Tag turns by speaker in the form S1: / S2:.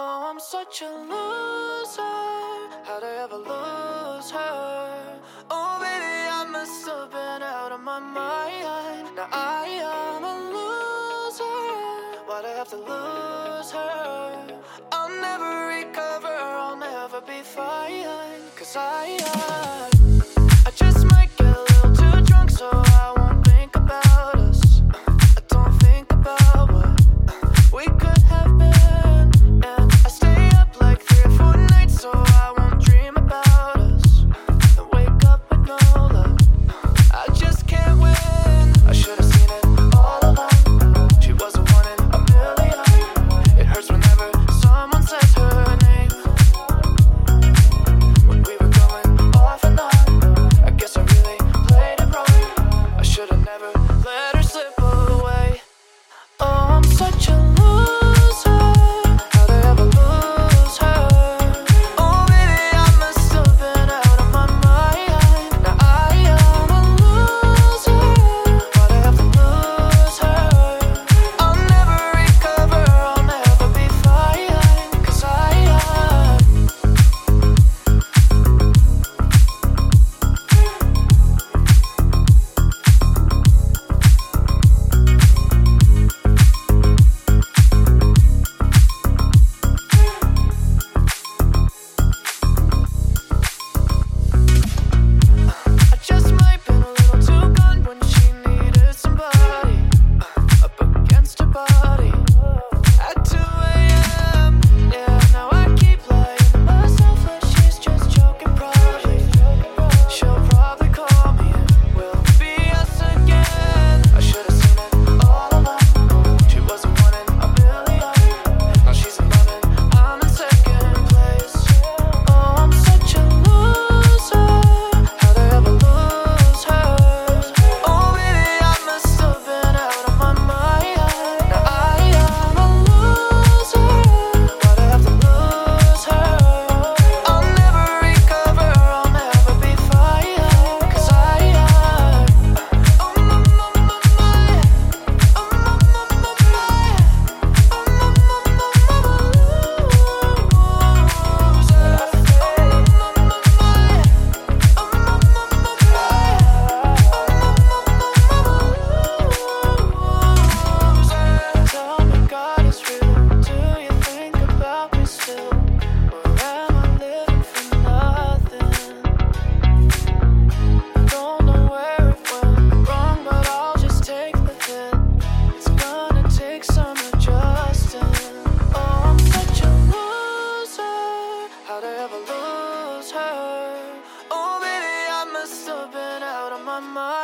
S1: Oh, I'm such a loser. How'd I ever lose her? Oh, baby, I must have been out of my mind. Now I am a loser. Why'd I have to lose her? I'll never recover, I'll never be fine. Cause I, I her. Oh, baby, I must have been out of my mind.